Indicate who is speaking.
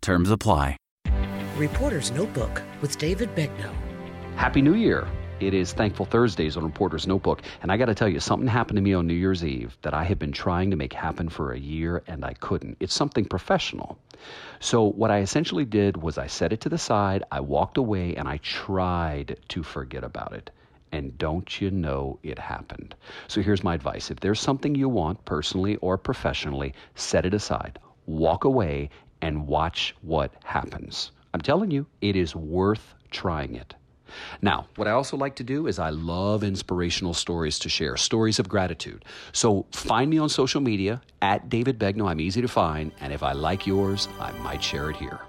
Speaker 1: Terms apply.
Speaker 2: Reporter's Notebook with David Begnaud.
Speaker 3: Happy New Year. It is Thankful Thursdays on Reporter's Notebook. And I got to tell you, something happened to me on New Year's Eve that I have been trying to make happen for a year and I couldn't. It's something professional. So, what I essentially did was I set it to the side, I walked away, and I tried to forget about it. And don't you know it happened? So, here's my advice if there's something you want personally or professionally, set it aside, walk away, and watch what happens. I'm telling you, it is worth trying it. Now, what I also like to do is I love inspirational stories to share, stories of gratitude. So find me on social media at David Begnaud. I'm easy to find, and if I like yours, I might share it here.